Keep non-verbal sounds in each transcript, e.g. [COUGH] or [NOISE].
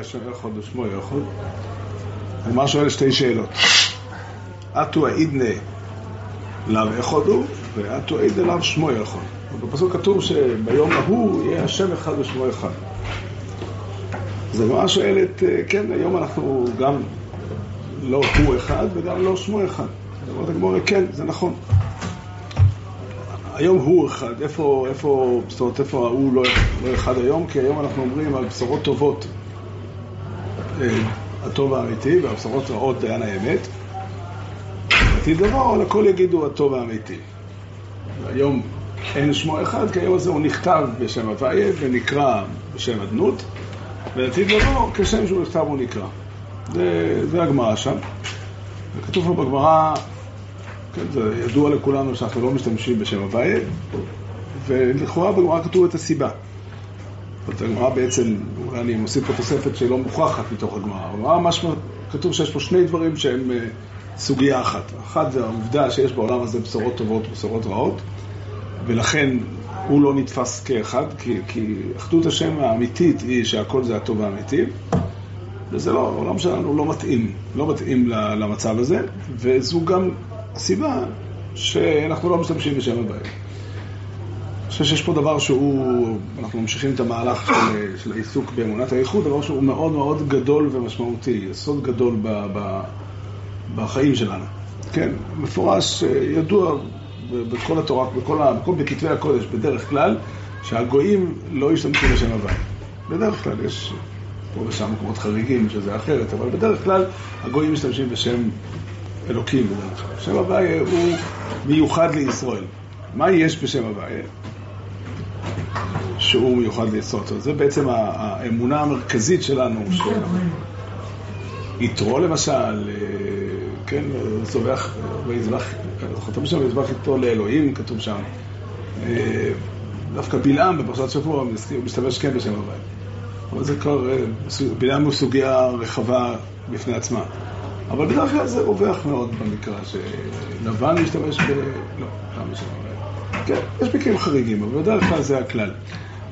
השם אחד ושמו אחד. הגמרא שואל שתי שאלות. אטו האידנה לאו הוא, ואטו האידנה לאו שמו אחד. בפסוק כתוב שביום ההוא יהיה השם אחד ושמו אחד. אז הגמרא שואלת, אה, כן, היום אנחנו גם לא הוא אחד וגם לא שמו אחד. אומרת הגמרא, כן, זה נכון. היום הוא אחד, איפה, איפה, זאת אומרת, איפה הוא לא, לא אחד היום? כי היום אנחנו אומרים על בשורות טובות, הטוב האמיתי, והבשורות רעות דיין האמת. עתיד דבר, על הכל יגידו הטוב האמיתי. היום אין שמו אחד, כי היום הזה הוא נכתב בשם הוויה ונקרא בשם אדנות, ולעתיד לבוא, כשם שהוא נכתב הוא נקרא. זה, זה הגמרא שם. וכתוב פה בגמרא, כן, זה ידוע לכולנו שאנחנו לא משתמשים בשם הוויה, ולכאורה בגמרא כתוב את הסיבה. זאת הגמרא בעצם, אולי אני מוסיף פה תוספת שלא מוכחת מתוך הגמרא. הגמרא משמע, כתוב שיש פה שני דברים שהם אה, סוגיה אחת. אחת זה העובדה שיש בעולם הזה בשורות טובות ובשורות רעות, ולכן הוא לא נתפס כאחד, כי, כי אחדות השם האמיתית היא שהכל זה הטוב האמיתי, וזה לא, העולם שלנו לא מתאים, לא מתאים למצב הזה, וזו גם הסיבה שאנחנו לא משתמשים בשם הבעיה. חושב שיש פה דבר שהוא, אנחנו ממשיכים את המהלך של, של העיסוק באמונת האיחוד, דבר שהוא מאוד מאוד גדול ומשמעותי, יסוד גדול ב, ב, בחיים שלנו. כן, מפורש, ידוע בכל התורה, בכל, בכל בכתבי הקודש, בדרך כלל, שהגויים לא ישתמשו בשם הוואי. בדרך כלל יש פה ושם מקומות חריגים שזה אחרת, אבל בדרך כלל הגויים משתמשים בשם אלוקים בדרך כלל. שם הוואי הוא מיוחד לישראל. מה יש בשם הוואי? שהוא מיוחד לישראל. זה בעצם האמונה המרכזית שלנו. יתרו למשל, אה, כן, זובח, ויזבח, חותם שם ויזבח איתו לאלוהים, כתוב שם. אה, דווקא בלעם בפרשת שבוע משתמש כן בשם הוואי. אבל זה כבר, אה, בלעם הוא סוגיה רחבה בפני עצמה. אבל בדרך כלל זה רווח מאוד במקרא, שלבן משתמש ב... לא, למה בשם הוואי. כן, יש מקרים חריגים, אבל בדרך כלל זה הכלל.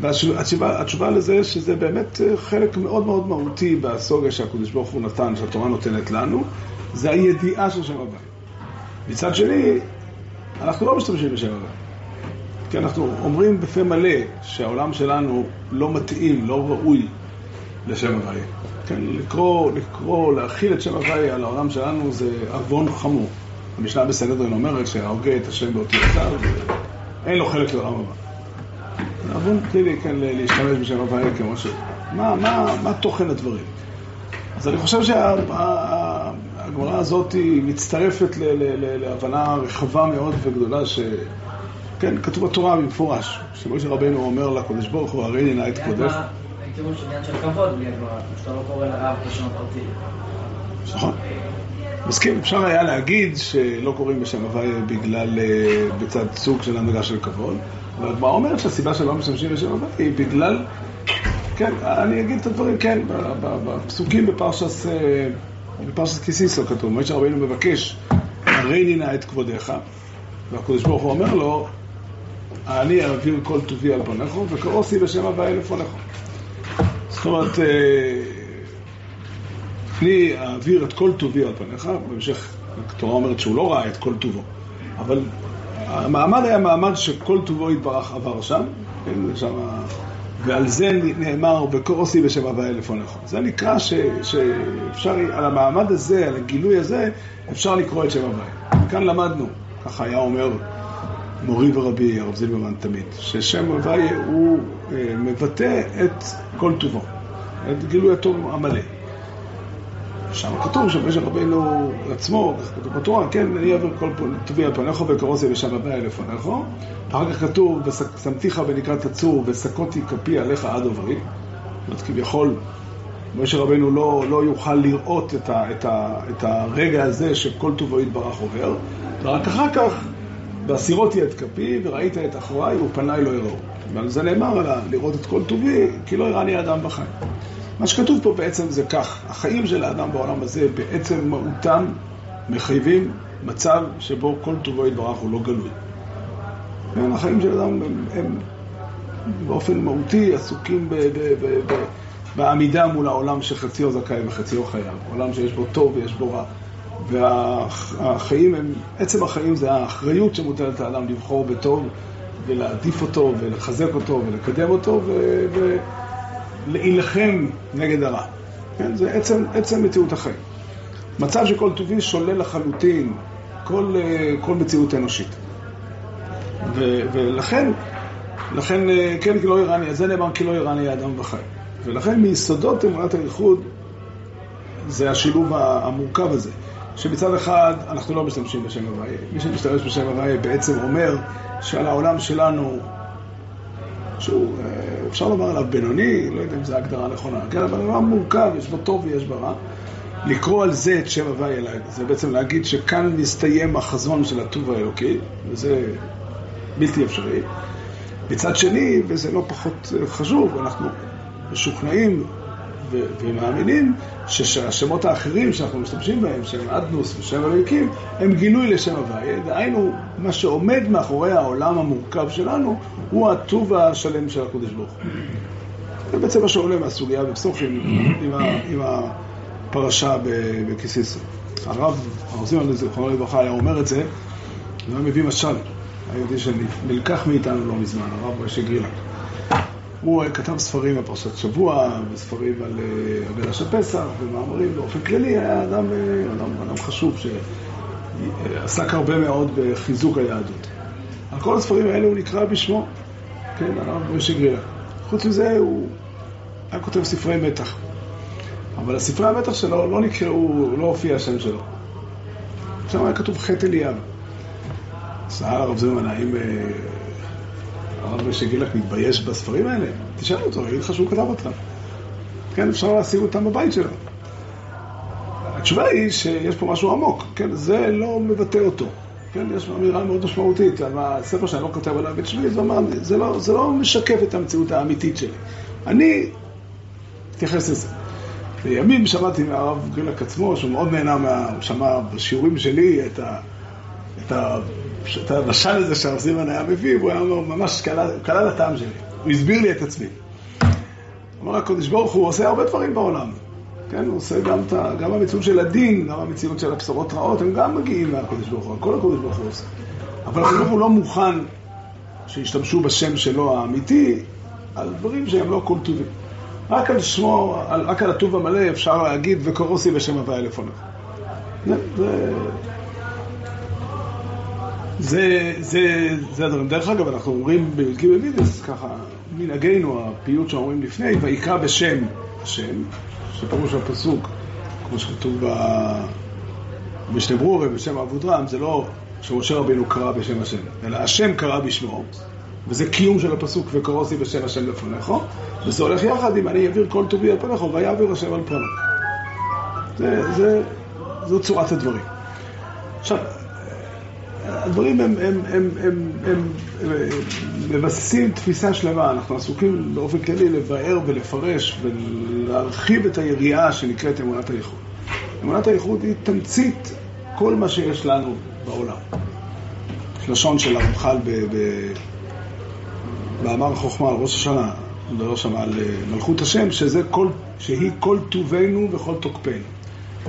והתשובה לזה שזה באמת אה, חלק מאוד מאוד מהותי בסוגיה שהקדוש ברוך הוא נתן, שהתורה נותנת לנו, זה הידיעה של שם הוואי. מצד שני, אנחנו לא משתמשים בשם הוואי. כי אנחנו אומרים בפה מלא שהעולם שלנו לא מתאים, לא ראוי לשם הוואי. כן, לקרוא, לקרוא, להכיל את שם הוואי על העולם שלנו זה עוון חמור. המשנה בסנדרין אומרת שההוגה את השם באותיותיו, אין לו חלק לעולם הבא. עוון פלילי כן להשתמש בשם הוויה כמו ש... מה, מה, מה תוכן הדברים? אז אני חושב שהגמרא הזאת מצטרפת ל, ל, ל, להבנה רחבה מאוד וגדולה ש... כן, כתוב בתורה במפורש, שמשה רבנו אומר לקדוש ברוך הוא, הרי נא את קודש. הייתי אומר שעניין של כבוד בלי הגמרא, שאתה לא קורא לרב בשם הפרטי. נכון. מסכים, אפשר היה להגיד שלא קוראים בשם הוויה בגלל, אה, בצד סוג של הנהגה של כבוד, אבל הגמרא אומרת שהסיבה שלא משתמשים בשם הוויה היא בגלל, כן, אני אגיד את הדברים, כן, בפסוקים בפרשס, אה, בפרשס קיסיסו כתוב, משה רבינו מבקש, הרי נא את כבודיך, והקדוש ברוך הוא אומר לו, אני אעביר כל טובי על פניך, וקרוסי בשם הוויה לפניך. זאת אומרת, אה, אני אעביר את כל טובי על פניך, בהמשך התורה אומרת שהוא לא ראה את כל טובו, אבל המעמד היה מעמד שכל טובו יתברך עבר שם, כן, שם, ועל זה נאמר בקורסי בשם הוויה לפניך. זה נקרא ש, שאפשר, על המעמד הזה, על הגילוי הזה, אפשר לקרוא את שם הוויה. כאן למדנו, ככה היה אומר מורי ורבי הרב זילברמן תמיד, ששם הוויה הוא אה, מבטא את כל טובו, את גילוי הטוב המלא. שם כתוב שמשה רבינו עצמו, כתוב בתורה, כן, אני אעביר כל טובי על פניך וקרוסי בשם הבא לפניך. אחר כך כתוב, שמתיך בנקרת הצור וסקותי כפי עליך עד עוברי. זאת אומרת, כביכול, משה רבינו לא, לא יוכל לראות את, ה, את, ה, את הרגע הזה שכל טובו יתברך עובר, ורק אחר כך, בהסירותי את כפי וראית את אחוריי ופניי לא יראו. ועל זה נאמר, לראות את כל טובי, כי לא יראני אדם בחיים. מה שכתוב פה בעצם זה כך, החיים של האדם בעולם הזה בעצם מהותם מחייבים מצב שבו כל טובו יתברך הוא לא גלוי. כן, החיים של האדם הם, הם באופן מהותי עסוקים ב, ב, ב, ב, בעמידה מול העולם שחציו זכאי וחציו חייב, עולם שיש בו טוב ויש בו רע. והחיים הם, עצם החיים זה האחריות שמוטלת האדם לבחור בטוב ולהעדיף אותו ולחזק אותו ולקדם אותו ולהילחם נגד הרע. כן? זה עצם, עצם מציאות החיים. מצב שכל טובי שולל לחלוטין כל, כל מציאות אנושית. ו, ולכן, לכן, כן, כי לא איראני, זה נאמר כי לא איראני האדם וחי. ולכן מיסודות אמונת הייחוד זה השילוב המורכב הזה. שמצד אחד אנחנו לא משתמשים בשם הוויה. מי שמשתמש בשם הוויה בעצם אומר שעל העולם שלנו, שהוא, אה, אפשר לומר עליו בינוני, לא יודע אם זו הגדרה נכונה, כן, אבל עולם מורכב, יש בו טוב ויש בו רע. לקרוא על זה את שם הוויה, זה בעצם להגיד שכאן מסתיים החזון של הטוב האלוקי, וזה בלתי אפשרי. מצד שני, וזה לא פחות חשוב, אנחנו משוכנעים ומאמינים שהשמות האחרים שאנחנו משתמשים בהם, שם אדנוס ושם אלוהיקים, הם גילוי לשם הוויה. דהיינו, מה שעומד מאחורי העולם המורכב שלנו, הוא הטוב השלם של הקודש ברוך הוא. זה בעצם מה שעולה מהסוגיה בפסוק עם, עם, עם הפרשה בכיסיסו. הרב, הרב על זיכרונו לברכה, היה אומר את זה, והיה מביא משל, היהודי שנלקח מאיתנו לא מזמן, הרב רשי גרילק. הוא כתב ספרים בפרשת שבוע, וספרים על הגדה של פסח, ומאמרים באופן כללי, היה אדם, אדם, אדם חשוב שעסק הרבה מאוד בחיזוק היהדות. על כל הספרים האלה הוא נקרא בשמו, כן, הרב משה גרילה. חוץ מזה הוא היה כותב ספרי מתח. אבל הספרי המתח שלו לא נקראו, לא הופיע השם שלו. שם היה כתוב חטא אליאב. שאל הרב זמן, האם הרב משה גילק מתבייש בספרים האלה? תשאל אותו, יגיד לך שהוא כתב אותם. כן, אפשר להשיג אותם בבית שלו. התשובה היא שיש פה משהו עמוק, כן, זה לא מבטא אותו. כן, יש אמירה מאוד משמעותית על הספר שאני לא כותב עליו את שמי, זה, אומר, זה, לא, זה לא משקף את המציאות האמיתית שלי. אני אתייחס לזה. לימים שמעתי מהרב גילק עצמו, שהוא מאוד נהנה, מה, הוא שמע בשיעורים שלי את ה... את ה את המשל הזה שהרב זימן היה מביא, והוא היה אומר, ממש קלע לטעם שלי. הוא הסביר לי את עצמי. אמר הקדוש ברוך הוא עושה הרבה דברים בעולם. כן, הוא עושה גם, את, גם המציאות של הדין, גם המציאות של הבשורות רעות, הם גם מגיעים מהקדוש ברוך הוא, הכל הקדוש ברוך הוא עושה. אבל הקדוש ברוך הוא לא מוכן שישתמשו בשם שלו האמיתי על דברים שהם לא כל טובים. רק על שמו, רק על הטוב המלא אפשר להגיד וקורוסי בשם הוויה לפניך. זה... זה, זה, זה הדברים. דרך אגב, אנחנו אומרים בי"ג במידס, ככה, מנהגנו, הפיוט שאומרים לפני, ויקרא בשם השם, שפירוש הפסוק, כמו שכתוב בשני ברורים, בשם אבודרם, זה לא שמשה רבינו קרא בשם השם, אלא השם קרא בשמו, וזה קיום של הפסוק, וקרוסי בשם השם לפניך, וזה הולך יחד עם אני אעביר כל טובי על פניך, ויעביר השם על פניו. זה, זה, זו צורת הדברים. עכשיו, הדברים הם, הם, הם, הם, הם, הם מבססים תפיסה שלמה, אנחנו עסוקים באופן כללי לבאר ולפרש ולהרחיב את היריעה שנקראת אמונת הייחוד. אמונת הייחוד היא תמצית כל מה שיש לנו בעולם. לשון של הרמח"ל במאמר החוכמה על ראש השנה, מדבר שם על אה, מלכות השם, שזה כל, שהיא כל טובנו וכל תוקפנו.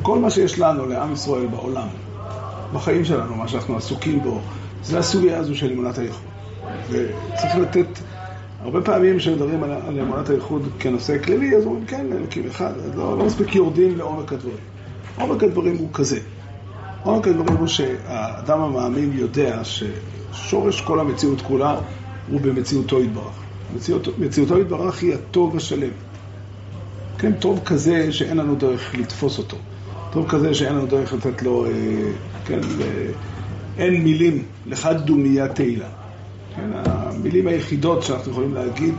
כל מה שיש לנו, לעם ישראל בעולם, בחיים שלנו, מה שאנחנו עסוקים בו, זה הסוגיה הזו של אמונת הייחוד. וצריך לתת, הרבה פעמים כשמדברים על, על אמונת הייחוד כנושא כללי, אז אומרים כן, אלוקים אחד, לא, לא מספיק יורדים לעומק הדברים. עומק הדברים הוא כזה. עומק הדברים הוא שהאדם המאמין יודע ששורש כל המציאות כולה הוא במציאותו יתברך. מציאות, מציאותו יתברך היא הטוב השלם. כן, טוב כזה שאין לנו דרך לתפוס אותו. טוב כזה שאין לנו דרך לתת לו, אה, כן, אין מילים, לך דומיה תהילה. כן, המילים היחידות שאנחנו יכולים להגיד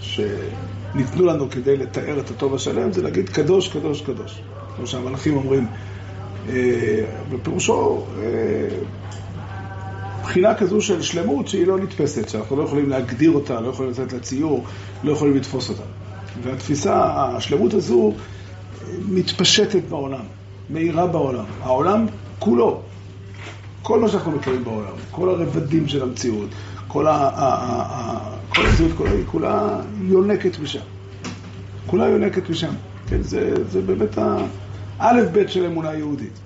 שניתנו לנו כדי לתאר את הטוב השלם זה להגיד קדוש, קדוש, קדוש. כמו שהמלאכים אומרים, בפירושו אה, בחינה כזו של שלמות שהיא לא נתפסת, שאנחנו לא יכולים להגדיר אותה, לא יכולים לתת לה ציור, לא יכולים לתפוס אותה. והתפיסה, השלמות הזו מתפשטת בעולם, מאירה בעולם. העולם כולו, כל מה שאנחנו מכירים בעולם, כל הרבדים של המציאות, כל, ה, ה, ה, ה, כל המציאות כולה, היא כולה יונקת משם. כולה יונקת משם. כן, זה, זה באמת האלף-בית של אמונה יהודית.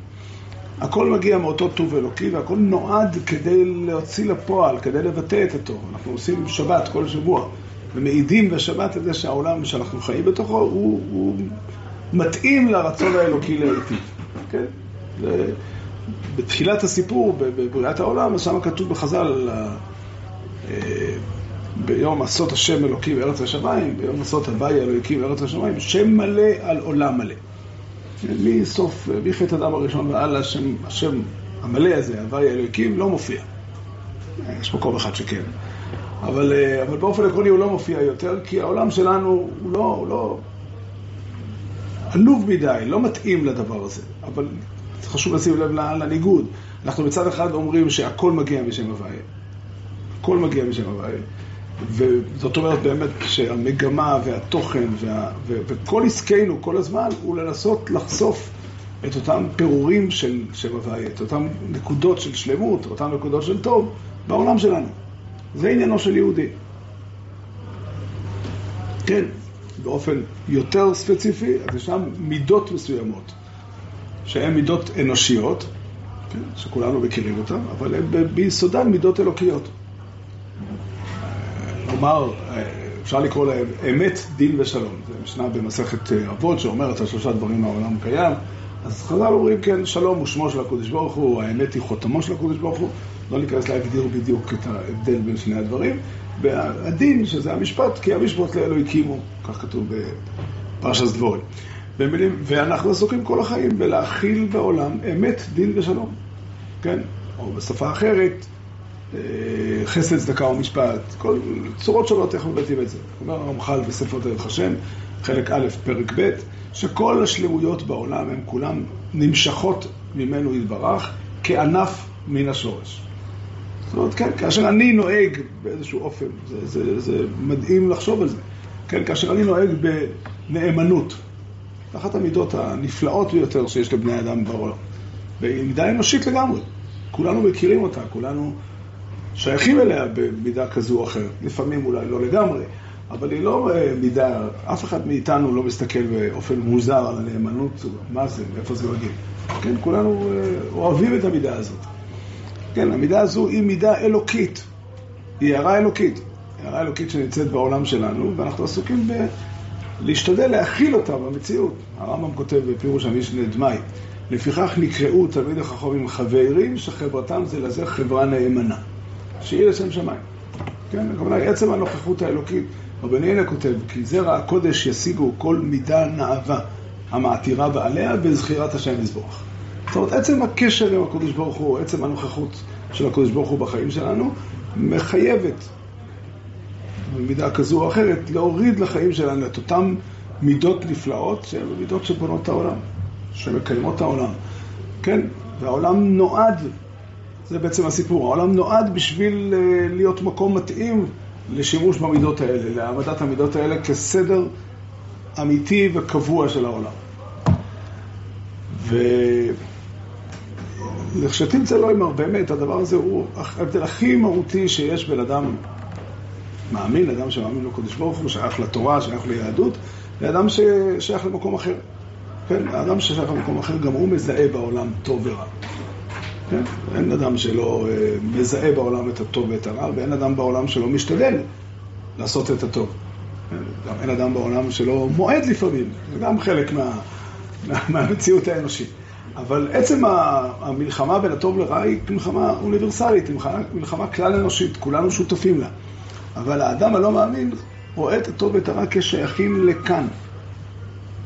הכל מגיע מאותו טוב אלוקי והכל נועד כדי להוציא לפועל, כדי לבטא את הטוב. אנחנו עושים שבת כל שבוע ומעידים בשבת את זה שהעולם שאנחנו חיים בתוכו הוא, הוא מתאים לרצון האלוקי להיטיב. כן? זה, בתחילת הסיפור, בבריאת העולם, אז שם כתוב בחז"ל, אה, ביום עשות השם אלוקי בארץ השמיים, ביום עשות הוואי אלוהיקים בארץ השמיים, שם מלא על עולם מלא. מסוף, מחטא אדם הראשון והלאה, השם, השם המלא הזה, הוואי אלוהיקים, לא מופיע. יש מקום אחד שכן. אבל, אה, אבל באופן עקרוני הוא לא מופיע יותר, כי העולם שלנו הוא לא, הוא לא עלוב מדי, לא מתאים לדבר הזה. אבל חשוב לשים לב לניגוד. אנחנו מצד אחד אומרים שהכל מגיע משם הוויה. הכל מגיע משם הוויה. וזאת אומרת באמת שהמגמה והתוכן וה, ו, וכל עסקנו כל הזמן הוא לנסות לחשוף את אותם פירורים של שם הוויה, את אותן נקודות של שלמות, אותן נקודות של טוב בעולם שלנו. זה עניינו של יהודי. כן, באופן יותר ספציפי, אז ישנן מידות מסוימות, שהן מידות אנושיות, כן, שכולנו מכירים אותן, אבל הן ביסודן מידות אלוקיות. כלומר, אפשר לקרוא להם אמת, דין ושלום. זו משנה במסכת אבות שאומרת על שלושה דברים העולם קיים. אז חז"ל אומרים, כן, שלום הוא שמו של הקודש ברוך הוא, האמת היא חותמו של הקודש ברוך הוא. לא ניכנס להגדיר בדיוק את ההבדל בין שני הדברים. והדין, שזה המשפט, כי המשפט לאלו הקימו, כך כתוב בפרשת דבורים. במילים, ואנחנו עסוקים כל החיים בלהכיל בעולם אמת, דין ושלום. כן? או בשפה אחרת, אה, חסד, צדקה ומשפט, כל צורות שונות איך מבטאים את זה. אומר הרמח"ל בספר דרך השם, חלק א', פרק ב', שכל השלמויות בעולם הן כולן נמשכות ממנו יתברך כענף מן השורש. זאת אומרת, כן, כאשר אני נוהג באיזשהו אופן, זה, זה, זה מדהים לחשוב על זה. כן, כאשר אני נוהג בנאמנות, אחת המידות הנפלאות ביותר שיש לבני אדם בעולם. והיא מידה אנושית לגמרי. כולנו מכירים אותה, כולנו שייכים אליה במידה כזו או אחרת. לפעמים אולי לא לגמרי, אבל היא לא אה, מידה, אף אחד מאיתנו לא מסתכל באופן מוזר על הנאמנות, מה זה, מאיפה זה מגיע. כן, כולנו אה, אוהבים את המידה הזאת. כן, המידה הזו היא מידה אלוקית, היא הערה אלוקית, הערה אלוקית שנמצאת בעולם שלנו, ואנחנו עסוקים ב... להשתדל להכיל אותה במציאות. הרמב"ם כותב בפירוש המשנה דמאי, לפיכך נקראו תלמידי חכמים חברים שחברתם זה לזה חברה נאמנה. שהיא לשם שמיים. כן, הכוונה היא עצם הנוכחות האלוקית. רבני הנה כותב, כי זרע הקודש ישיגו כל מידה נאווה המעתירה בעליה בזכירת השם יזבורך. זאת אומרת, עצם הקשר עם הקודש ברוך הוא, עצם הנוכחות של הקודש ברוך הוא בחיים שלנו, מחייבת במידה כזו או אחרת להוריד לחיים שלנו את אותן מידות נפלאות שהן מידות שבונות את העולם, שמקיימות את העולם. כן, והעולם נועד זה בעצם הסיפור. העולם נועד בשביל אה, להיות מקום מתאים לשימוש במידות האלה, להעמדת המידות האלה כסדר אמיתי וקבוע של העולם. ולכשתמצא לא אמר, באמת, הדבר הזה הוא ההבדל הכי מהותי שיש בין אדם מאמין, אדם שמאמין לקודש ברוך הוא, שייך לתורה, שייך ליהדות, לאדם ששייך למקום אחר. כן, האדם ששייך למקום אחר, גם הוא מזהה בעולם טוב ורע. כן? אין אדם שלא אה, מזהה בעולם את הטוב ואת הרע, ואין אדם בעולם שלא משתדל לעשות את הטוב. כן? גם אין אדם בעולם שלא מועד לפעמים, זה גם חלק מה, מה, מהמציאות האנושית. אבל עצם המלחמה בין הטוב לרע היא מלחמה אוניברסלית, היא מלחמה כלל אנושית, כולנו שותפים לה. אבל האדם הלא מאמין רואה את הטוב ואת הרע כשייכים לכאן.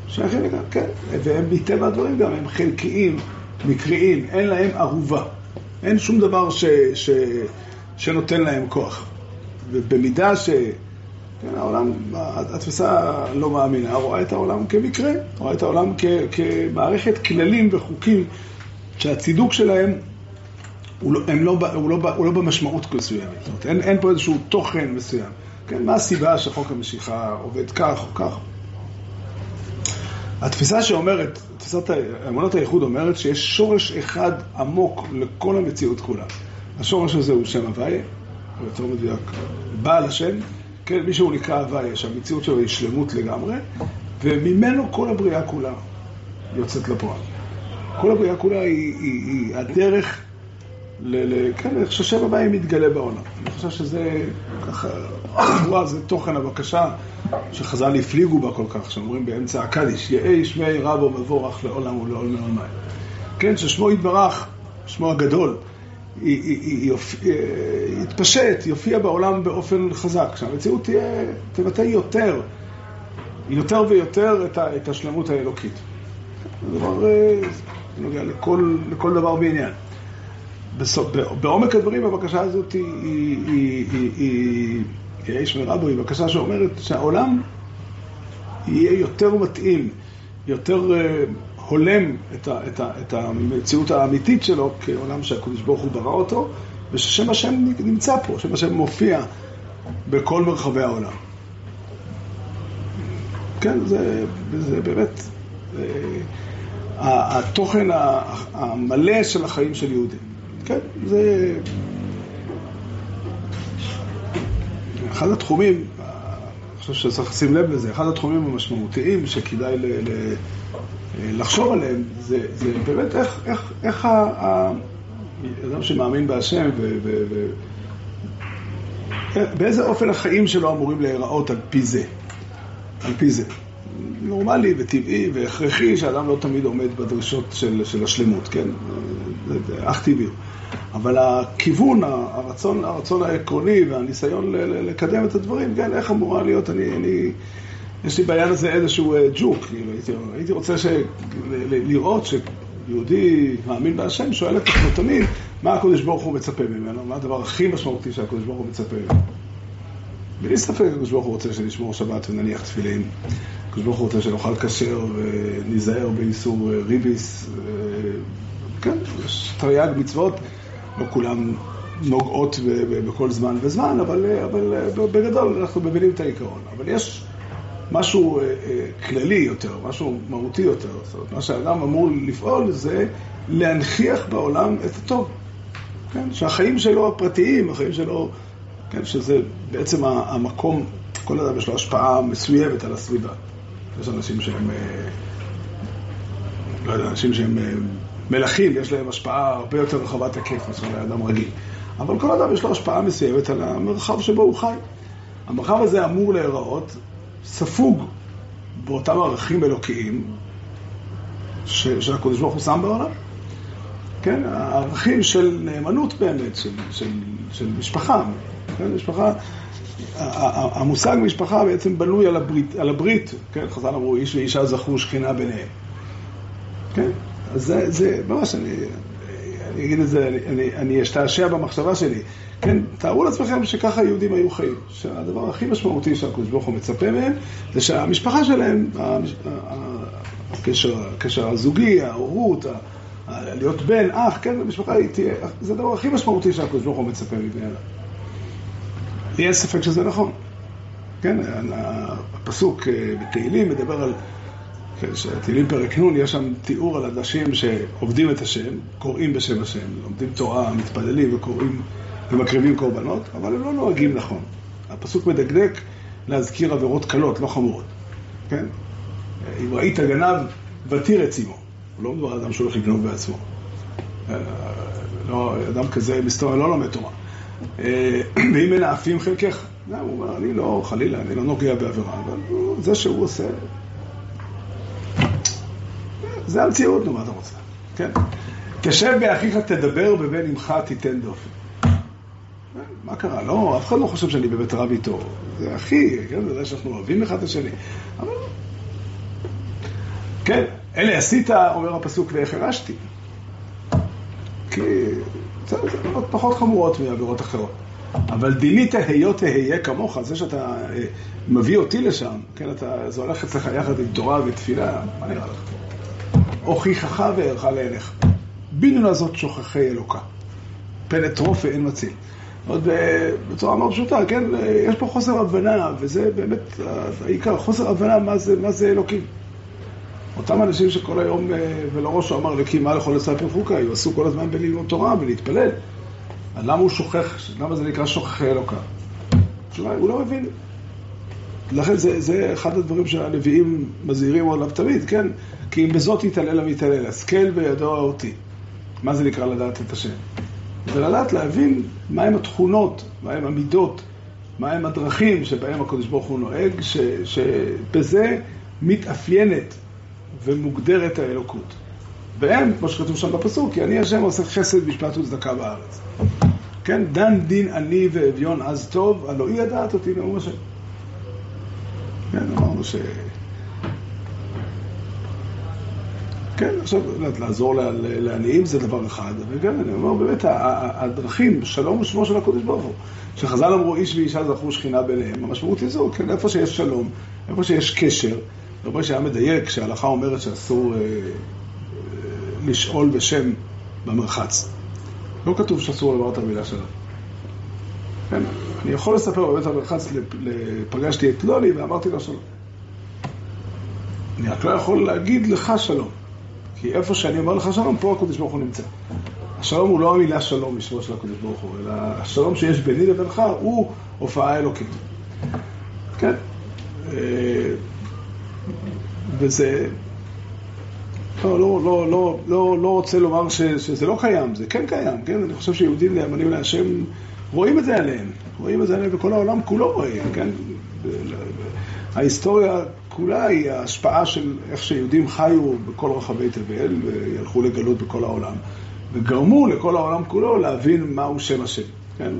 שייכים לכאן, כן. והם מטבע הדברים גם, הם חלקיים. מקריים, אין להם ערובה. אין שום דבר ש, ש, שנותן להם כוח. ובמידה ש... כן, העולם, התפיסה לא מאמינה, רואה את העולם כמקרה, רואה את העולם כ, כמערכת כללים וחוקים שהצידוק שלהם הוא לא, לא, הוא לא, הוא לא במשמעות מסוימת. זאת אומרת, אין, אין פה איזשהו תוכן מסוים. כן, מה הסיבה שחוק המשיכה עובד כך או כך? התפיסה שאומרת, תפיסת אמונות הייחוד אומרת שיש שורש אחד עמוק לכל המציאות כולה. השורש הזה הוא שם הוויה, או יותר מדויק, בעל השם, כן, מי שהוא נקרא הוויה, שהמציאות שלו היא שלמות לגמרי, וממנו כל הבריאה כולה יוצאת לפועל. כל הבריאה כולה היא, היא, היא הדרך, ל, ל, כן, איך שהשם הבא מתגלה בעולם. אני חושב שזה ככה, תבואה זה תוכן הבקשה שחז"ל הפליגו בה כל כך, שאומרים באמצע הקדיש, יהי שמי רבו מבורך לעולם ולעולם לעולמי. כן, ששמו יתברך, שמו הגדול, יתפשט, יופיע בעולם באופן חזק, שהמציאות תהיה, תבטא יותר, יותר ויותר את, השלמות האלוקית. זה דבר אה, נוגע לכל דבר בעניין. בעומק הדברים הבקשה הזאת היא, היא, היא, היא, היא, היא איש מרבו, היא בקשה שאומרת שהעולם יהיה יותר מתאים, יותר אה, הולם את, ה, את, ה, את המציאות האמיתית שלו כעולם שהקדוש ברוך הוא ברא אותו, וששם השם נמצא פה, שם השם מופיע בכל מרחבי העולם. כן, זה, זה באמת אה, התוכן המלא של החיים של יהודים. כן, זה אחד התחומים, אני חושב שצריך לשים לב לזה, אחד התחומים המשמעותיים שכדאי ל, ל, לחשוב עליהם, זה, זה באמת איך, איך, איך האדם שמאמין בהשם ו, ו, ו, באיזה אופן החיים שלו אמורים להיראות על פי זה, על פי זה. נורמלי וטבעי והכרחי שאדם לא תמיד עומד בדרישות של, של השלמות, כן? אך טבעי. אבל הכיוון, הרצון, הרצון העקרוני והניסיון לקדם את הדברים, כן, איך אמורה להיות, אני, אני, יש לי בעניין הזה איזשהו אה, ג'וק, כאילו, הייתי, הייתי רוצה ש, לראות שיהודי מאמין בהשם שואל את עצמו תמיד מה הקדוש ברוך הוא מצפה ממנו, מה הדבר הכי משמעותי שהקדוש ברוך הוא מצפה ממנו. בלי ספק הקדוש ברוך הוא רוצה שנשמור שבת ונניח תפילין. הקדוש ברוך הוא רוצה שנאכל כשר וניזהר באיסור אה, ריביס. אה, כן, יש תרי"ג מצוות, לא כולן נוגעות בכל זמן וזמן, אבל, אבל בגדול אנחנו מבינים את העיקרון. אבל יש משהו כללי יותר, משהו מהותי יותר. זאת אומרת, מה שהאדם אמור לפעול זה להנכיח בעולם את הטוב. כן? שהחיים שלו הפרטיים, החיים שלו, כן, שזה בעצם המקום, כל אדם יש לו השפעה מסוימת על הסביבה. יש אנשים שהם, לא יודע, אנשים שהם מלכים, יש להם השפעה הרבה יותר רחבת היקף מאשר לאדם רגיל. אבל כל אדם יש לו השפעה מסוימת על המרחב שבו הוא חי. המרחב הזה אמור להיראות ספוג באותם ערכים אלוקיים שהקדוש ברוך הוא שם בעולם. כן, הערכים של נאמנות באמת, של, של, של משפחה. כן, משפחה, המושג משפחה בעצם בנוי על הברית, על הברית, כן, חז"ל אמרו, איש ואישה זכו שכינה ביניהם. כן, אז זה, זה ממש, אני, אני אגיד את זה, אני, אני, אני אשתעשע במחשבה שלי. כן, תארו לעצמכם שככה יהודים היו חיים. שהדבר הכי משמעותי שהקדוש ברוך הוא מצפה מהם, זה שהמשפחה שלהם, הקשר, הקשר הזוגי, ההורות, להיות בן, אח, כן, המשפחה היא תהיה, זה הדבר הכי משמעותי שהקדוש ברוך הוא מצפה מבני אדם. לי אין ספק שזה נכון. כן, הפסוק אה, בתהילים מדבר על תהילים פרק נ', יש שם תיאור על אנשים שעובדים את השם, קוראים בשם השם, לומדים תורה, מתפללים וקוראים ומקריבים קורבנות, אבל הם לא נוהגים נכון. הפסוק מדקדק להזכיר עבירות קלות, לא חמורות. כן? אם ראית גנב, ותיר את צימו. הוא לא מדבר על אדם שהולך לגנוב בעצמו. אה, לא, אדם כזה מסתובב לא לומד תורה. אה, [CLEARS THROAT] ואם מנאפים חלקך, הוא אומר, אני לא, חלילה, אני לא נוגע בעבירה, אבל זה שהוא עושה, זה המציאות, נו, מה אתה רוצה? כן? תשב באחיך תדבר, בבן עמך תיתן דופן. מה קרה? לא, אף אחד לא חושב שאני באמת רב איתו. זה אחי, כן? זה שאנחנו אוהבים אחד את השני. אבל... כן, אלה עשית, אומר הפסוק, ואיך הרשתי. כי זה עבירות פחות חמורות מעבירות אחרות. אבל דינית היות תהיה כמוך, זה שאתה אה, מביא אותי לשם, כן, אתה, זה הולך אצלך יחד עם תורה ותפילה, מה נראה לך? הוכיחך וערך לעיניך. בינו לזאת שוכחי אלוקה. פן אטרוף ואין מציל. עוד אה, בצורה מאוד פשוטה, כן? יש פה חוסר הבנה, וזה באמת העיקר, חוסר הבנה מה זה, מה זה אלוקים. אותם אנשים שכל היום, אה, ולא ראשו אמר אלוקים, מה לכל לספר חוקה, היו עשו כל הזמן בללמוד תורה, ולהתפלל. למה הוא שוכח, למה זה נקרא שוכחי אלוקה? הוא לא מבין. לכן זה, זה אחד הדברים שהנביאים מזהירים עליו תמיד, כן? כי אם בזאת יתעלל המתעלל, השכל בידו אותי. מה זה נקרא לדעת את השם? זה לדעת להבין מהם התכונות, מהם המידות, מהם הדרכים שבהם הקדוש ברוך הוא נוהג, ש, שבזה מתאפיינת ומוגדרת האלוקות. והם, כמו שכתוב שם בפסוק, כי אני השם עושה חסד, משפט וצדקה בארץ. כן, דן דין אני ואביון אז טוב, הלא היא ידעת אותי נאום השם. כן, אמרנו ש... כן, עכשיו, לעזור לעניים זה דבר אחד, וכן, אני אומר, באמת, הדרכים, שלום הוא שמו של הקודש ברוך הוא. כשחז"ל אמרו איש ואישה זכרו שכינה ביניהם, המשמעות היא זו, כן, איפה שיש שלום, איפה שיש קשר, רבי שהיה מדייק שההלכה אומרת שאסור אה, אה, לשאול בשם במרחץ. לא כתוב שאסור לומר את המילה שלו. כן, אני יכול לספר בבית המרחץ, פגשתי את לולי ואמרתי לו שלום. אני רק לא יכול להגיד לך שלום. כי איפה שאני אומר לך שלום, פה הקדוש ברוך הוא נמצא. השלום הוא לא המילה שלום משמו של הקדוש ברוך הוא, אלא השלום שיש ביני לבינך הוא הופעה אלוקית. כן? אה, וזה... לא, לא, לא, לא, לא, לא רוצה לומר ש, שזה לא קיים, זה כן קיים, כן? אני חושב שיהודים נאמנים להשם רואים את זה עליהם, רואים את זה עליהם וכל העולם כולו רואה, כן? ההיסטוריה כולה היא ההשפעה של איך שיהודים חיו בכל רחבי תבל וילכו לגלות בכל העולם וגרמו לכל העולם כולו להבין מהו שם השם. כן?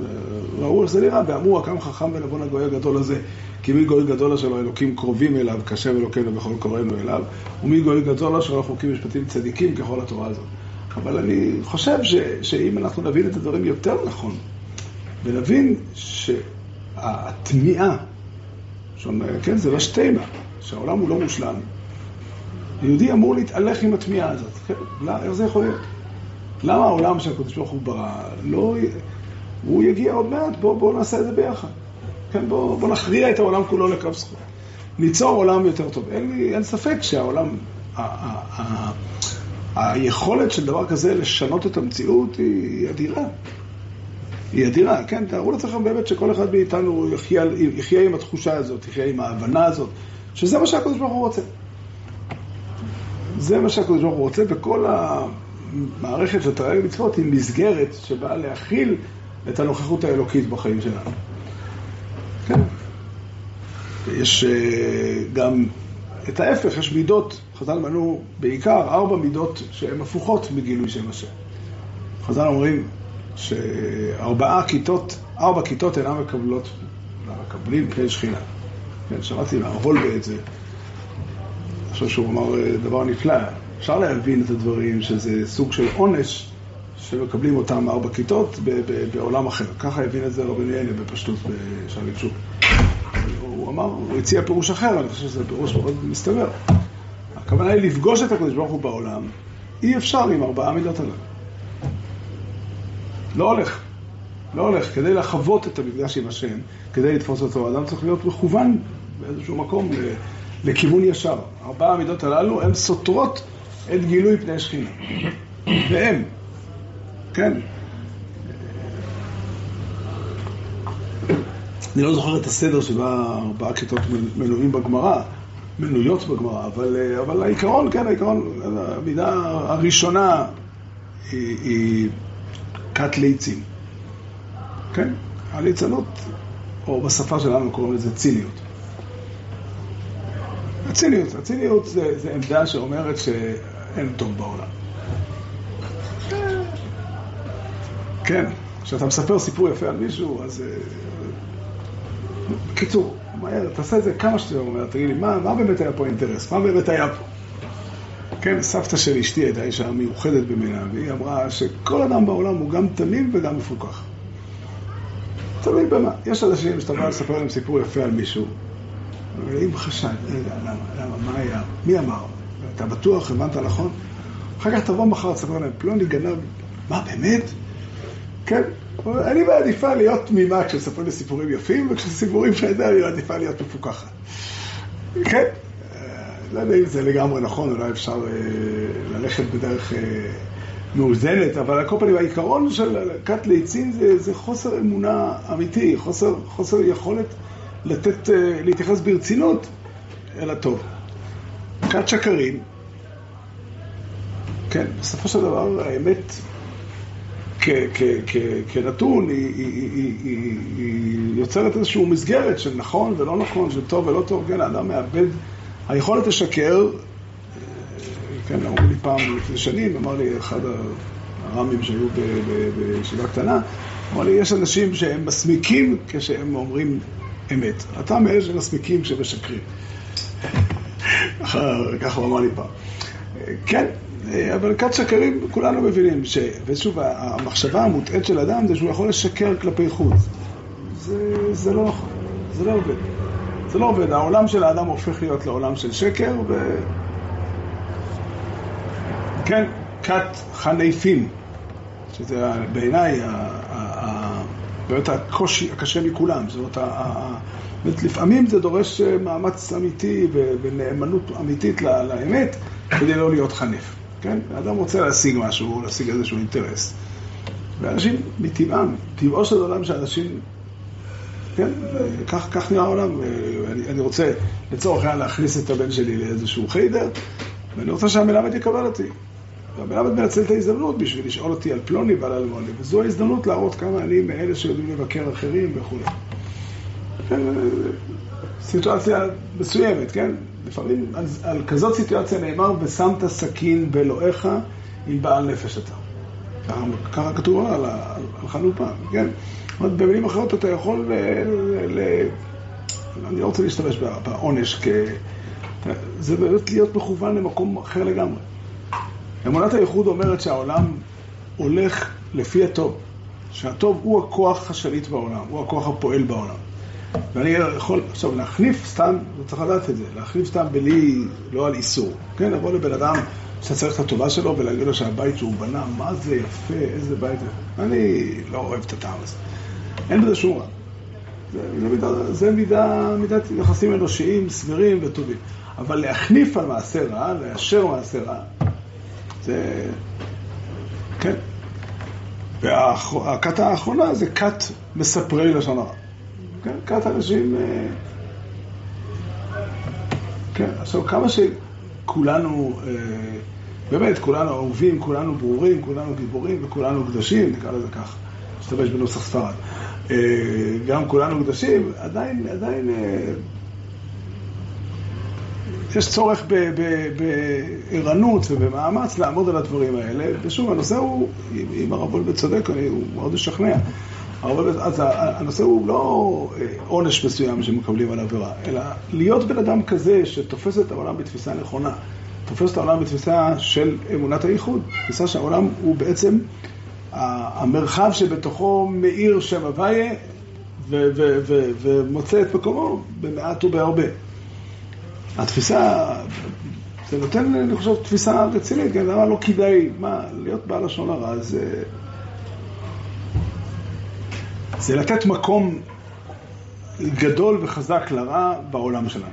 ראו איך זה נראה ואמרו הקם חכם ונבון הגוי הגדול הזה כי מי גוי גדול אשר אלוקים קרובים אליו כאשר אלוקינו בכל קוראינו אליו ומי גוי גדול אשר חוקים משפטים צדיקים ככל התורה הזאת. אבל אני חושב ש, שאם אנחנו נבין את הדברים יותר נכון ונבין שהתמיהה כן, זה לא שתימה, שהעולם הוא לא מושלם. יהודי אמור להתהלך עם התמיהה הזאת. כן? לא, איך זה יכול להיות? למה העולם שהקדוש ברוך הוא ברא, לא... הוא יגיע עוד מעט, בואו בוא נעשה את זה ביחד. כן, בואו בוא נכריע את העולם כולו לקו זכות. ניצור עולם יותר טוב. אין לי, אין ספק שהעולם, ה, ה, ה, היכולת של דבר כזה לשנות את המציאות היא אדירה. היא אדירה, כן? תארו לעצמכם באמת שכל אחד מאיתנו יחיה, יחיה עם התחושה הזאת, יחיה עם ההבנה הזאת, שזה מה שהקדוש ברוך הוא רוצה. זה מה שהקדוש ברוך הוא רוצה, וכל המערכת של תראה מצוות היא מסגרת שבאה להכיל את הנוכחות האלוקית בחיים שלנו. כן. יש אה, גם את ההפך, יש מידות, חז"ל מנו בעיקר ארבע מידות שהן הפוכות מגילוי שם השם. חז"ל אומרים, שארבעה כיתות, ארבע כיתות אינן מקבלות, מקבלים פני שכינה. כן, שמעתי מהרבול את זה. אני חושב שהוא אמר אה, דבר נפלא. אפשר להבין את הדברים שזה סוג של עונש שמקבלים אותם ארבע כיתות בעולם אחר. ככה הבין את זה רבי יינה בפשטות בשאלים שוב. הוא אמר, הוא הציע פירוש אחר, אני חושב שזה פירוש מאוד מסתבר. הכוונה היא לפגוש את הקדוש ברוך הוא בעולם, אי אפשר עם ארבעה מידות עליו. לא הולך. לא הולך. כדי לחוות את המפגש עם השם, כדי לתפוס אותו, האדם צריך להיות מכוון באיזשהו מקום לכיוון ישר. ארבע המידות הללו הן סותרות את גילוי פני שכינה. והם, כן. אני לא זוכר את הסדר שבה ארבעה כיתות מנויים בגמרא, מנויות בגמרא, אבל, אבל העיקרון, כן, העיקרון, המידה הראשונה היא, היא כת ליצים. כן? הליצנות, או בשפה שלנו קוראים לזה ציניות. הציניות, הציניות זה, זה עמדה שאומרת שאין טוב בעולם. כן, כשאתה מספר סיפור יפה על מישהו, אז... אה, בקיצור, מהר, תעשה את זה כמה שאתה אומר, תגיד לי, מה, מה באמת היה פה אינטרס? מה באמת היה פה? כן, סבתא של אשתי הייתה אישה מיוחדת במינה, והיא אמרה שכל אדם בעולם הוא גם תמים וגם מפוקח. תלוי במה. יש אנשים שאתה בא לספר להם סיפור יפה על מישהו, ואם חשד, רגע, למה, למה, מה היה, מי אמר? אתה בטוח, הבנת נכון? אחר כך תבוא מחר, תספר להם, פלוני גנב, מה, באמת? כן, אני מעדיפה להיות תמימה כשספרים לי סיפורים יפים, וכשסיפורים שאני אני מעדיפה להיות מפוקחת. כן, לא יודע אם זה לגמרי נכון, אולי אפשר אה, ללכת בדרך אה, מאוזנת, אבל על כל פנים העיקרון של כת ליצין זה, זה חוסר אמונה אמיתי, חוסר, חוסר יכולת לתת, אה, להתייחס ברצינות אל הטוב. כת שקרים, כן, בסופו של דבר האמת כנתון היא, היא, היא, היא, היא יוצרת איזושהי מסגרת של נכון ולא נכון, של טוב ולא טוב, כן, האדם מאבד, היכולת לשקר, כן, אמרו לי פעם לפני שנים, אמר לי אחד הרמים שהיו בישיבה קטנה, אמר לי, יש אנשים שהם מסמיקים כשהם אומרים אמת. אתה מאלה שמסמיקים כשמשקרים. [LAUGHS] ככה הוא אמר לי פעם. כן, אבל כת שקרים, כולנו מבינים ש... ושוב, המחשבה המוטעית של אדם זה שהוא יכול לשקר כלפי חוץ. זה, זה לא נכון, זה לא עובד. זה לא עובד. העולם של האדם הופך להיות לעולם של שקר, ו... כן, כת חניפים, שזה בעיניי באמת הקושי הקשה מכולם. זאת אומרת, לפעמים זה דורש מאמץ אמיתי ונאמנות אמיתית לאמת כדי לא להיות חנף. כן? האדם רוצה להשיג משהו, להשיג איזשהו אינטרס. ואנשים מטבעם, טבעו של עולם שאנשים, כן, כך, כך נראה העולם. אני, אני רוצה לצורך העניין להכניס את הבן שלי לאיזשהו חיידר, ואני רוצה שהמלמד יקבל אותי. והמלמד מנצל את ההזדמנות בשביל לשאול אותי על פלוני ועל אלמוני, וזו ההזדמנות להראות כמה אני מאלה שיודעים לבקר אחרים וכו'. כן, סיטואציה מסוימת, כן? לפעמים על, על כזאת סיטואציה נאמר, ושמת סכין באלוהיך עם בעל נפש אתה. ככה כתוב על, על, על חנופה, כן? אומרת, במילים אחרות אתה יכול ל... ל אני לא רוצה להשתמש בעונש כ... זה באמת להיות מכוון למקום אחר לגמרי. אמונת הייחוד אומרת שהעולם הולך לפי הטוב, שהטוב הוא הכוח השליט בעולם, הוא הכוח הפועל בעולם. ואני יכול, עכשיו, להחליף סתם, צריך לדעת את זה, להחליף סתם בלי, לא על איסור, כן? לבוא לבן אדם שאתה צריך את הטובה שלו ולהגיד לו שהבית שהוא בנה, מה זה יפה, איזה בית. אני לא אוהב את הטעם הזה. אין בזה שום רע. זה, זה, מידה, זה מידה, מידת יחסים אנושיים, סבירים וטובים. אבל להחניף על מעשה רע, לאשר מעשה רע, זה... כן. והכת האחרונה זה כת מספרי לשון הרע. כן, כת אנשים... אה, כן, עכשיו כמה שכולנו, אה, באמת, כולנו אהובים, כולנו ברורים, כולנו גיבורים וכולנו קדושים, נקרא לזה כך, נשתמש בנוסח ספרד. אה, גם כולנו קדושים, עדיין, עדיין יש צורך בערנות ובמאמץ לעמוד על הדברים האלה, ושוב, הנושא הוא, אם הרב וולבט צודק, הוא מאוד משכנע. אז הנושא הוא לא אה, עונש מסוים שמקבלים על עבירה, אלא להיות בן אדם כזה שתופס את העולם בתפיסה נכונה, תופס את העולם בתפיסה של אמונת הייחוד, תפיסה שהעולם הוא בעצם המרחב שבתוכו מאיר שם הוויה ומוצא את מקומו במעט ובהרבה. התפיסה, זה נותן, אני חושב, תפיסה רצינית, כן, למה לא כדאי, מה, להיות בעל לשון הרע זה... זה לתת מקום גדול וחזק לרע בעולם שלנו.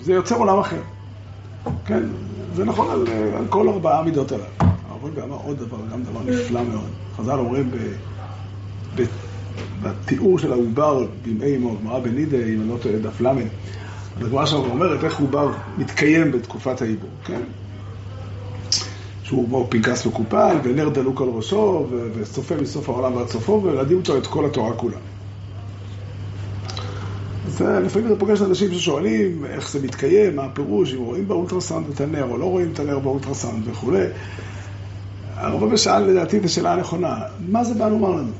זה יוצר עולם אחר. כן, זה נכון על, על כל ארבעה המידות הללו. אבל ואמר עוד דבר, גם דבר נפלא מאוד. חז"ל אומרים ב, ב, בתיאור של העובר בימי אמו, גמרא בנידה, אם אני לא טועה, דף ל', הגמרא שם אומרת איך עובר מתקיים בתקופת העיבור, כן? שהוא כמו פנקס מקופל, ונר דלוק על ראשו, וצופה מסוף העולם ועד סופו, ולמדים אותו את כל התורה כולה. אז לפעמים אתה פוגש אנשים ששואלים איך זה מתקיים, מה הפירוש, אם רואים באולטרסאונד את הנר או לא רואים את הנר באולטרסאונד וכולי. הרבה שאל לדעתי את השאלה הנכונה, מה זה בא לומר לנו?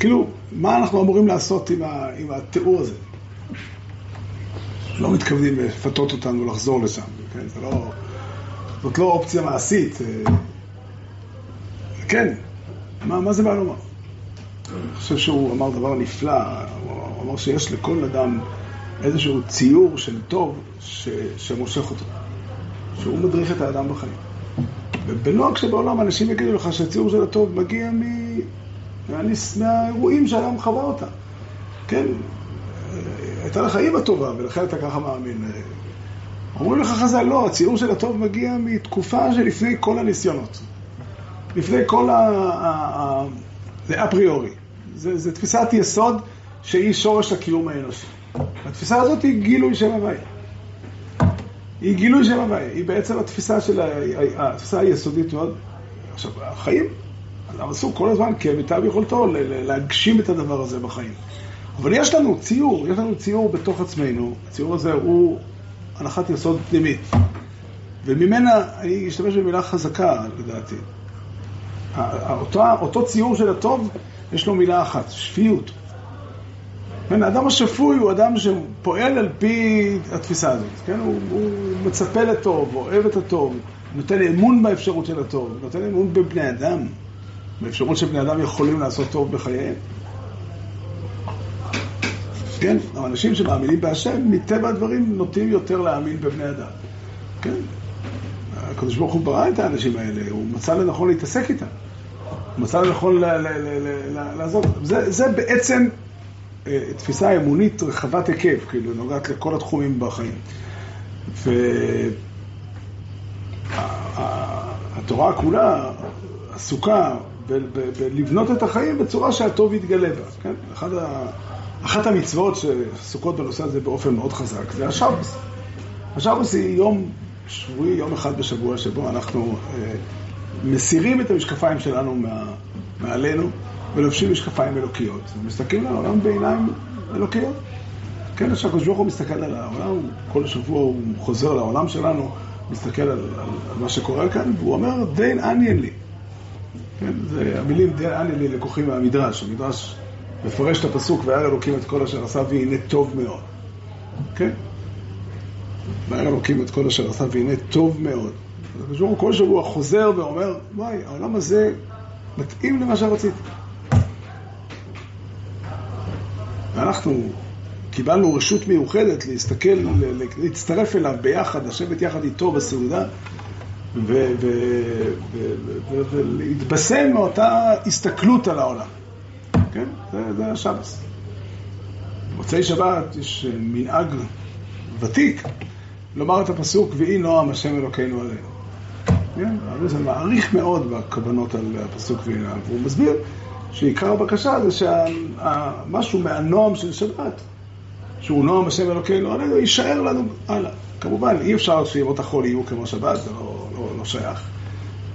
כאילו, מה אנחנו אמורים לעשות עם, ה, עם התיאור הזה? לא מתכוונים לפתות אותנו לחזור לשם, כן? זה לא... זאת לא אופציה מעשית. כן, מה, מה זה בא לומר? אני חושב שהוא אמר דבר נפלא, הוא אמר שיש לכל אדם איזשהו ציור של טוב ש, שמושך אותו, שהוא מדריך את האדם בחיים. ובנוהג שבעולם אנשים יגידו לך שהציור של הטוב מגיע מ... מהאירועים שהאדם חווה אותם. כן, הייתה לך אימא טובה ולכן אתה ככה מאמין. אומרים לך חז"ל, לא, הציור של הטוב מגיע מתקופה שלפני כל הניסיונות. לפני כל ה... זה אפריורי. זה, תפיסת יסוד שהיא שורש הקיום האנושי. התפיסה הזאת היא גילוי שם הוויה. היא גילוי שם הוויה. היא בעצם התפיסה של ה... התפיסה היסודית מאוד. עכשיו, החיים, אדם עסוק כל הזמן כמיטב יכולתו להגשים את הדבר הזה בחיים. אבל יש לנו ציור, יש לנו ציור בתוך עצמנו. הציור הזה הוא הנחת יסוד פנימית. וממנה, אני אשתמש במילה חזקה, לדעתי. אותו, אותו ציור של הטוב, יש לו מילה אחת, שפיות. כן, האדם השפוי הוא אדם שפועל על פי התפיסה הזאת, כן? הוא, הוא מצפה לטוב, אוהב את הטוב, נותן אמון באפשרות של הטוב, נותן אמון בבני אדם, באפשרות שבני אדם יכולים לעשות טוב בחייהם. כן, האנשים שמאמינים בהשם, מטבע הדברים נוטים יותר להאמין בבני אדם. כן, הקדוש ברוך הוא ברא את האנשים האלה, הוא מצא לנכון להתעסק איתם. הוא מצא לנכון לעזוב. זה, זה בעצם תפיסה אמונית רחבת היקף, כאילו, נוגעת לכל התחומים בחיים. והתורה כולה עסוקה בלבנות את החיים בצורה שהטוב יתגלה בה, כן? אחת, ה... אחת המצוות שעסוקות בנושא הזה באופן מאוד חזק זה השבוס. השבוס היא יום שבועי, יום אחד בשבוע שבו אנחנו אה, מסירים את המשקפיים שלנו מה, מעלינו ולובשים משקפיים אלוקיות. ומסתכלים על העולם בעיניים אלוקיות. כן, עכשיו הקדוש ברוך הוא מסתכל על העולם, כל שבוע הוא חוזר לעולם שלנו, מסתכל על, על, על מה שקורה כאן, והוא אומר, דיין עניין לי. כן, זה המילים דיין עניין לי לקוחים מהמדרש. המדרש מפרש את הפסוק, והיה אלוקים את כל אשר עשה והנה טוב מאוד. כן? והיה אלוקים את כל אשר עשה והנה טוב מאוד. הקדוש ברוך הוא כל שבוע חוזר ואומר, וואי, העולם הזה מתאים למה שרציתי. ואנחנו קיבלנו רשות מיוחדת להסתכל, להצטרף אליו ביחד, לשבת יחד איתו בסעודה ולהתבשם מאותה הסתכלות על העולם. כן? זה, זה השבס. במוצאי שבת יש מנהג ותיק לומר את הפסוק, ויהי נועם השם אלוקינו עלינו. כן? זה מעריך מאוד בכוונות על הפסוק ויהי נועם, והוא מסביר שעיקר הבקשה זה שמשהו מהנועם של שבת, שהוא נועם השם אלוקינו עלינו, יישאר לנו הלאה. כמובן, אי אפשר שימות החול יהיו כמו שבת, זה לא, לא, לא שייך.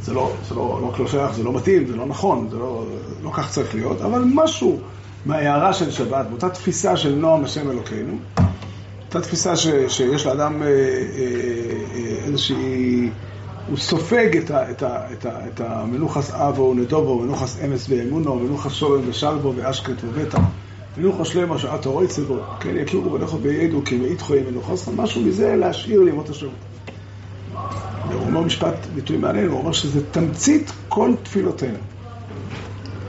זה לא, זה לא, לא, לא שייך, זה לא מתאים, זה לא נכון, זה לא, לא כך צריך להיות, אבל משהו מההערה של שבת, באותה תפיסה של נועם השם אלוקינו, אותה תפיסה ש, שיש לאדם אה, אה, אה, איזושהי... הוא סופג את, ה, את, ה, את, ה, את המנוחס אבו ונדובו, מנוחס אמס ואמונו, מנוחס שולם ושלבו ואשקט ובטא, מנוחס שלמה שעת הרויצה בו, כן, יכירו ולכו כי מאית חויים מנוחס, משהו מזה להשאיר לימות השבוע. הוא אומר משפט ביטוי מעניין, הוא אומר שזה תמצית כל תפילותינו.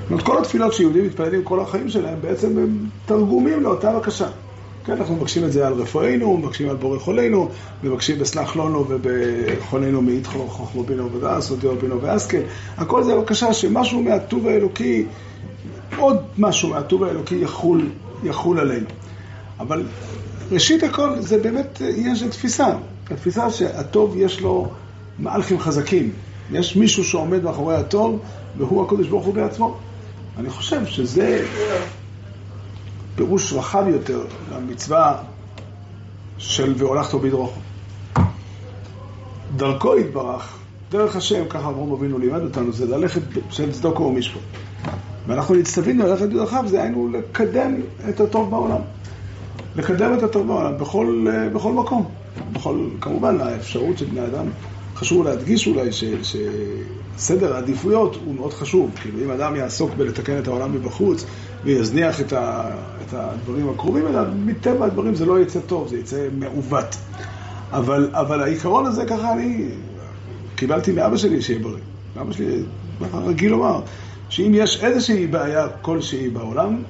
זאת אומרת, כל התפילות שיהודים מתפללים כל החיים שלהם בעצם הם תרגומים לאותה בקשה. כן, אנחנו מבקשים את זה על רפואינו, מבקשים על בורא חולנו, מבקשים בסלח לנו ובחולנו מאית חוכמו בינו ודעס, ודיו בינו ואסקל. הכל זה בקשה שמשהו מהטוב האלוקי, עוד משהו מהטוב האלוקי יחול, יחול עלינו. אבל ראשית הכל זה באמת עניין של תפיסה. התפיסה שהטוב יש לו מהלכים חזקים. יש מישהו שעומד מאחורי הטוב, והוא הקדוש ברוך הוא בעצמו. אני חושב שזה פירוש רחב יותר למצווה של והולכת בדרוך. דרכו יתברך, דרך השם, ככה אברהם אבינו לימד אותנו, זה ללכת של צדוקו ומשפט. ואנחנו נצטווינו ללכת בדרכיו, זה היינו לקדם את הטוב בעולם. לקדם את הטוב בעולם בכל, בכל מקום. בכל, כמובן, האפשרות של בני אדם חשוב להדגיש אולי ש, שסדר העדיפויות הוא מאוד חשוב. כאילו, אם אדם יעסוק בלתקן את העולם מבחוץ ויזניח את, ה, את הדברים הקרובים אליו, מטבע הדברים זה לא יצא טוב, זה יצא מעוות. אבל, אבל העיקרון הזה, ככה אני קיבלתי מאבא שלי שיהיה בריא. אבא שלי רגיל לומר, שאם יש איזושהי בעיה כלשהי בעולם,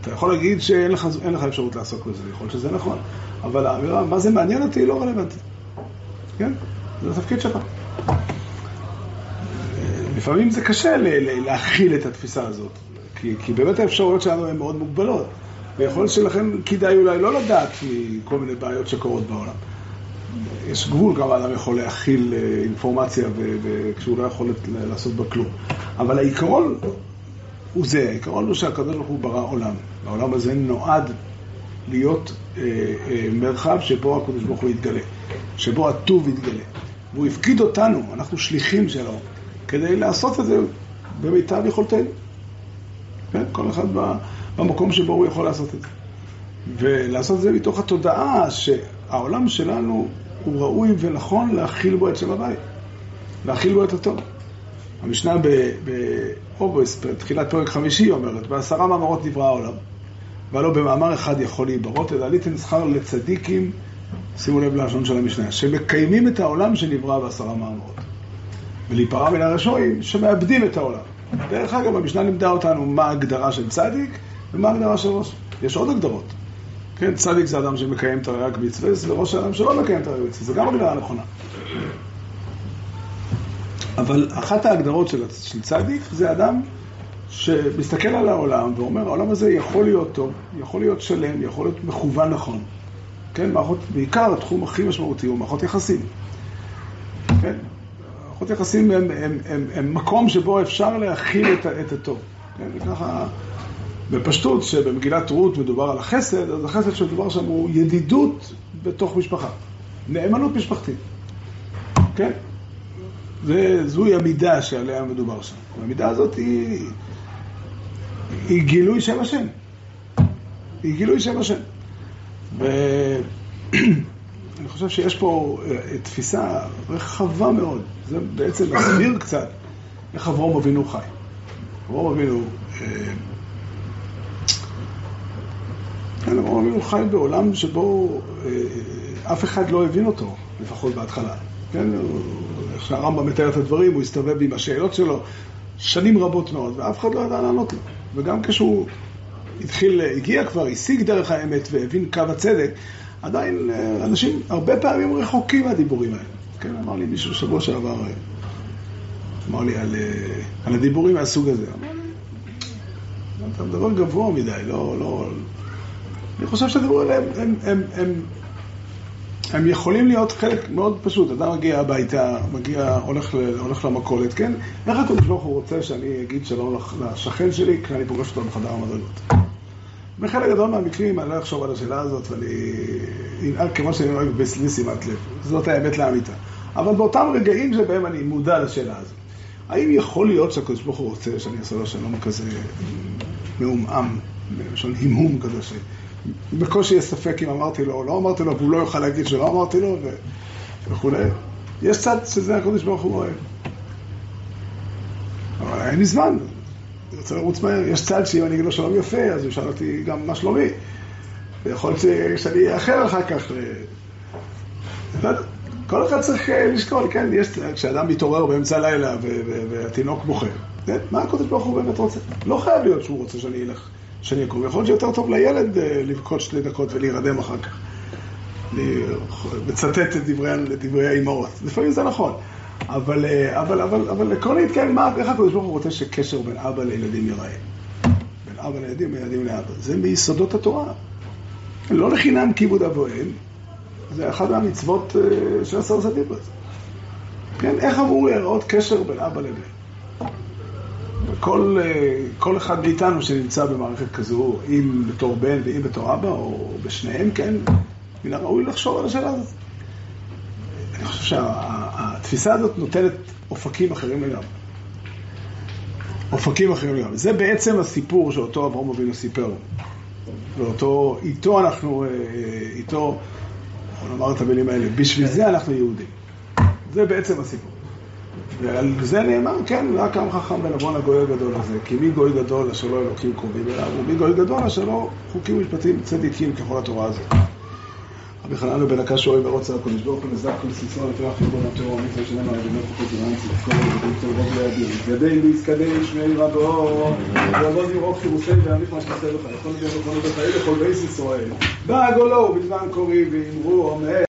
אתה יכול להגיד שאין לך, לך אפשרות לעסוק בזה, יכול להיות שזה נכון. אבל האמירה, מה זה מעניין אותי, לא רלוונטי. כן? זה התפקיד שלך. לפעמים זה קשה להכיל את התפיסה הזאת, כי, כי באמת האפשרויות שלנו הן מאוד מוגבלות, ויכול להיות שלכם כדאי אולי לא לדעת מכל מיני בעיות שקורות בעולם. יש גבול כמה אדם יכול להכיל אה, אינפורמציה וכשהוא לא יכול לעשות בה כלום. אבל העיקרון הוא זה, העיקרון הוא שהקדוש ברוך הוא ברא עולם. העולם הזה נועד להיות אה, אה, מרחב שבו הקדוש ברוך הוא יתגלה, שבו הטוב יתגלה. והוא הפקיד אותנו, אנחנו שליחים שלו, כדי לעשות את זה במיטב יכולתנו. כן? כל אחד במקום שבו הוא יכול לעשות את זה. ולעשות את זה מתוך התודעה שהעולם שלנו הוא ראוי ונכון להכיל בו את שם הבית, להכיל בו את הטוב. המשנה באוגוסט, בתחילת פרק חמישי, אומרת, בעשרה מאמרות נברא העולם, והלא במאמר אחד יכול להיברות, אלא ליתן שכר לצדיקים, שימו לב ללשון של המשנה, שמקיימים את העולם שנברא בעשרה מאמרות. ולהיפרע מן הרשועים שמאבדים את העולם. דרך אגב, המשנה לימדה אותנו מה ההגדרה של צדיק ומה ההגדרה של ראש. יש עוד הגדרות. כן, צדיק זה אדם שמקיים את הרי"ג מצווה, וראש האדם שלא מקיים את הרי"ג מצווה, זה גם הגדרה נכונה. אבל אחת ההגדרות של, של צדיק זה אדם שמסתכל על העולם ואומר, העולם הזה יכול להיות טוב, יכול להיות שלם, יכול להיות מכוון נכון. כן, מערכות, בעיקר התחום הכי משמעותי הוא מערכות יחסים. כן, מערכות יחסים הם, הם, הם, הם מקום שבו אפשר להכיל את, את הטוב. כן, וככה, בפשטות, שבמגילת רות מדובר על החסד, אז החסד שמדובר שם הוא ידידות בתוך משפחה. נאמנות משפחתית. כן? זוהי המידה שעליה מדובר שם. והמידה הזאת היא, היא גילוי שם השם. היא גילוי שם השם. ואני [CLEARS THROAT] חושב שיש פה אה, תפיסה רחבה מאוד. זה בעצם מסביר קצת איך אברום אבינו חי. אברום אבינו... אה, כן, אברום אבינו חי בעולם שבו אה, אף אחד לא הבין אותו, לפחות בהתחלה. כן, איך שהרמב"ם מתאר את הדברים, הוא הסתובב עם השאלות שלו שנים רבות מאוד, ואף אחד לא ידע לענות לו. וגם כשהוא התחיל, הגיע כבר, השיג דרך האמת והבין קו הצדק, עדיין אה, אנשים הרבה פעמים רחוקים מהדיבורים האלה. כן, אמר לי מישהו שבוע שעבר, אה, אמר לי על, אה, על הדיבורים מהסוג הזה. אמר לי, אתה מדבר גבוה מדי, לא, לא... אני חושב שהדיבורים האלה הם, הם, הם, הם הם יכולים להיות חלק מאוד פשוט. אדם מגיע הביתה, מגיע, הולך, הולך למכולת, כן? איך הקדוש ברוך הוא רוצה שאני אגיד שלום לשכן שלי כשאני פוגש אותו בחדר המדרגות? בחלק גדול מהמקרים אני לא אחשוב על השאלה הזאת ואני אנהג כמו שאני נוהג בשימת לב. זאת האמת לאמיתה. אבל באותם רגעים שבהם אני מודע לשאלה הזאת, האם יכול להיות שהקדוש ברוך הוא רוצה שאני אעשה לו שלום כזה מעומעם, בלשון המהום כזה, בקושי יש ספק אם אמרתי לו או לא אמרתי לו, והוא לא יוכל להגיד שלא אמרתי לו וכולי. יש צד שזה הקודש ברוך הוא אוהב. אבל אין לי זמן, רוצה לרוץ מהר. יש צד שאם אני אגיד לו שלום יפה, אז הוא ישאל אותי גם מה שלומי. ויכול להיות שאני אאחר אחר כך. כל אחד צריך אה, לשקול, כן, יש, כשאדם מתעורר באמצע הלילה והתינוק בוכה, כן, מה הקודש ברוך הוא באמת רוצה? לא חייב להיות שהוא רוצה שאני אלך. שאני אקום. יכול להיות שיותר טוב לילד אה, לבכות שתי דקות ולהירדם אחר כך. לצטט את דברי, דברי האימהות. לפעמים זה נכון. אבל, אה, אבל, אבל, אבל עקרונית, כן, מה, איך הקדוש ברוך הוא רוצה שקשר בין אבא לילדים ייראה? בין אבא לילדים וילדים לאבא. זה מיסודות התורה. לא לחינם כיבוד אב ואם, זה אחת מהמצוות אה, של עשר סדיבות. כן, איך אמור להיראות קשר בין אבא לבן? כל, אה, כל אחד מאיתנו שנמצא במערכת כזו, אם בתור בן ואם בתור אבא, או בשניהם, כן, מן הראוי לחשוב על השאלה הזאת. אני חושב שהתפיסה הזאת נותנת אופקים אחרים לגמרי. אופקים אחרים לגמרי. זה בעצם הסיפור שאותו אברהם אבינו סיפר. ואותו, איתו אנחנו, אה, איתו, בוא נאמר את המילים האלה, בשביל זה אנחנו יהודים. זה בעצם הסיפור. ועל זה נאמר, כן, רק עם חכם בנבון הגוי הגדול הזה, כי מי גוי גדול אשר לא אלוקים קרובים אליו, ומי גוי גדול אשר לא חוקים משפטים צדיקים ככל התורה הזאת. חנן בן הקש אוהב מרוץ הקודש ברוך הוא נזק כל סיסון לפרח חיבור התורה ומצווה שלנו על ידי חוקות זמן צדקו ובדין טובות לידים. יתגדל ויזקדל שמי רבו ועבוד ירוק חירושי וימיך מה שתעשה לך יכול להיות בכל בית בכל בייס ישראל. בעגולו ובזמן קורי ואמרו אומר